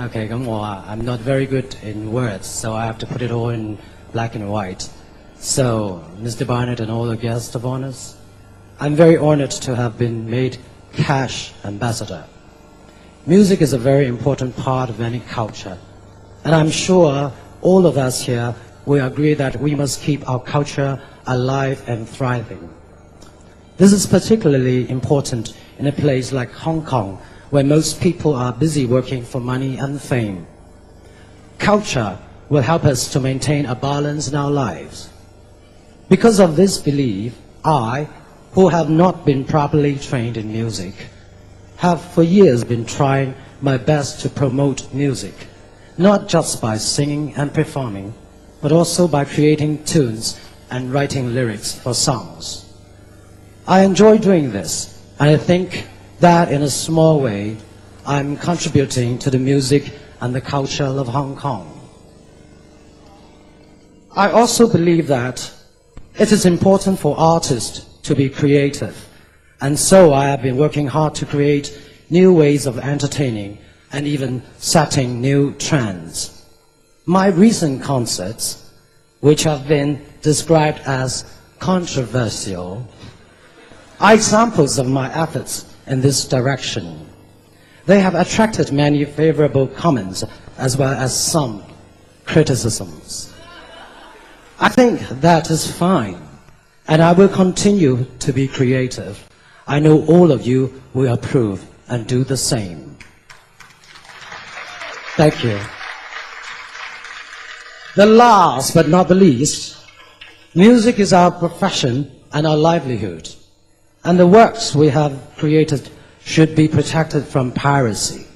Okay, I'm not very good in words, so I have to put it all in black and white. So, Mr. Barnett and all the guests of honors, I'm very honored to have been made CASH ambassador. Music is a very important part of any culture. And I'm sure all of us here will agree that we must keep our culture alive and thriving. This is particularly important in a place like Hong Kong, where most people are busy working for money and fame. Culture will help us to maintain a balance in our lives. Because of this belief, I, who have not been properly trained in music, have for years been trying my best to promote music, not just by singing and performing, but also by creating tunes and writing lyrics for songs. I enjoy doing this, and I think that in a small way, I'm contributing to the music and the culture of Hong Kong. I also believe that it is important for artists to be creative, and so I have been working hard to create new ways of entertaining and even setting new trends. My recent concerts, which have been described as controversial, are examples of my efforts in this direction. They have attracted many favorable comments as well as some criticisms. I think that is fine, and I will continue to be creative. I know all of you will approve and do the same. Thank you. The last but not the least, music is our profession and our livelihood and the works we have created should be protected from piracy.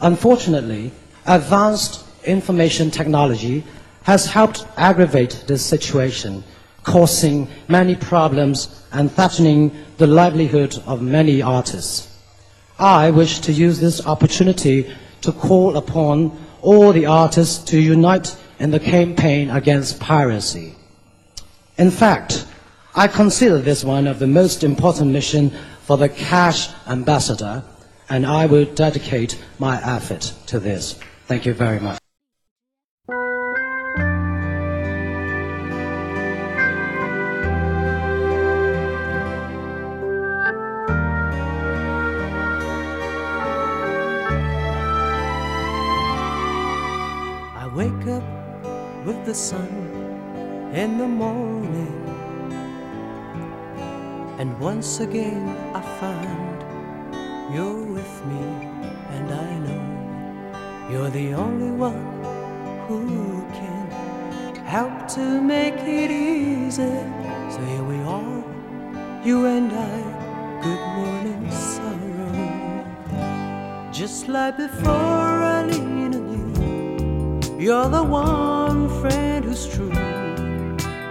Unfortunately, advanced information technology has helped aggravate this situation, causing many problems and threatening the livelihood of many artists. I wish to use this opportunity to call upon all the artists to unite in the campaign against piracy. In fact, I consider this one of the most important missions for the CASH ambassador, and I will dedicate my effort to this. Thank you very much. I wake up with the sun in the morning. And once again I find you're with me, and I know you're the only one who can help to make it easy. So here we are, you and I, good morning sorrow. Just like before I lean on you, you're the one friend who's true,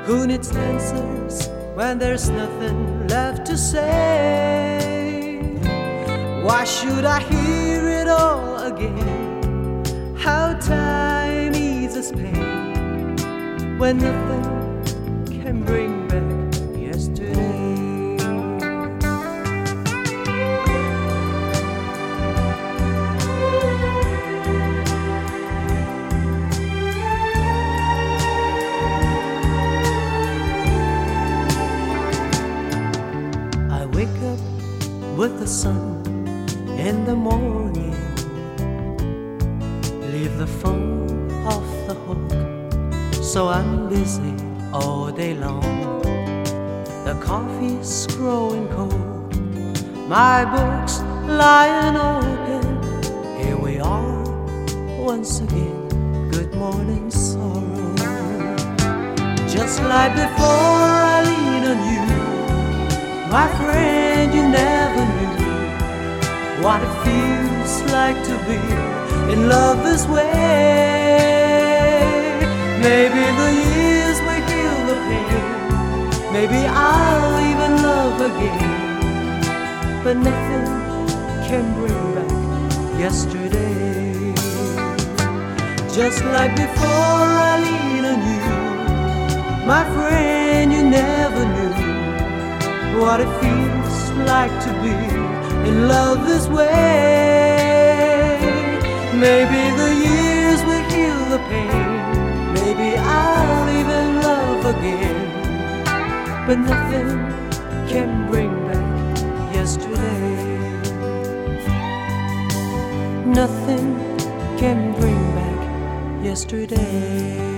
who needs answers when there's nothing left to say. Why should I hear it all again? How time eases pain when nothing can bring back with the sun in the morning. Leave the phone off the hook, so I'm busy all day long. The coffee's growing cold, my books lying open. Here we are once again. Good morning, sorrow. Just like before, I lean on you. My friend, you never what it feels like to be in love this way. Maybe the years will heal the pain. Maybe I'll even love again. But nothing can bring back yesterday. Just like before, I lean on you. My friend, you never knew what it feels like to be in love this way. Maybe the years will heal the pain. Maybe I'll even love again. But nothing can bring back yesterday. Nothing can bring back yesterday.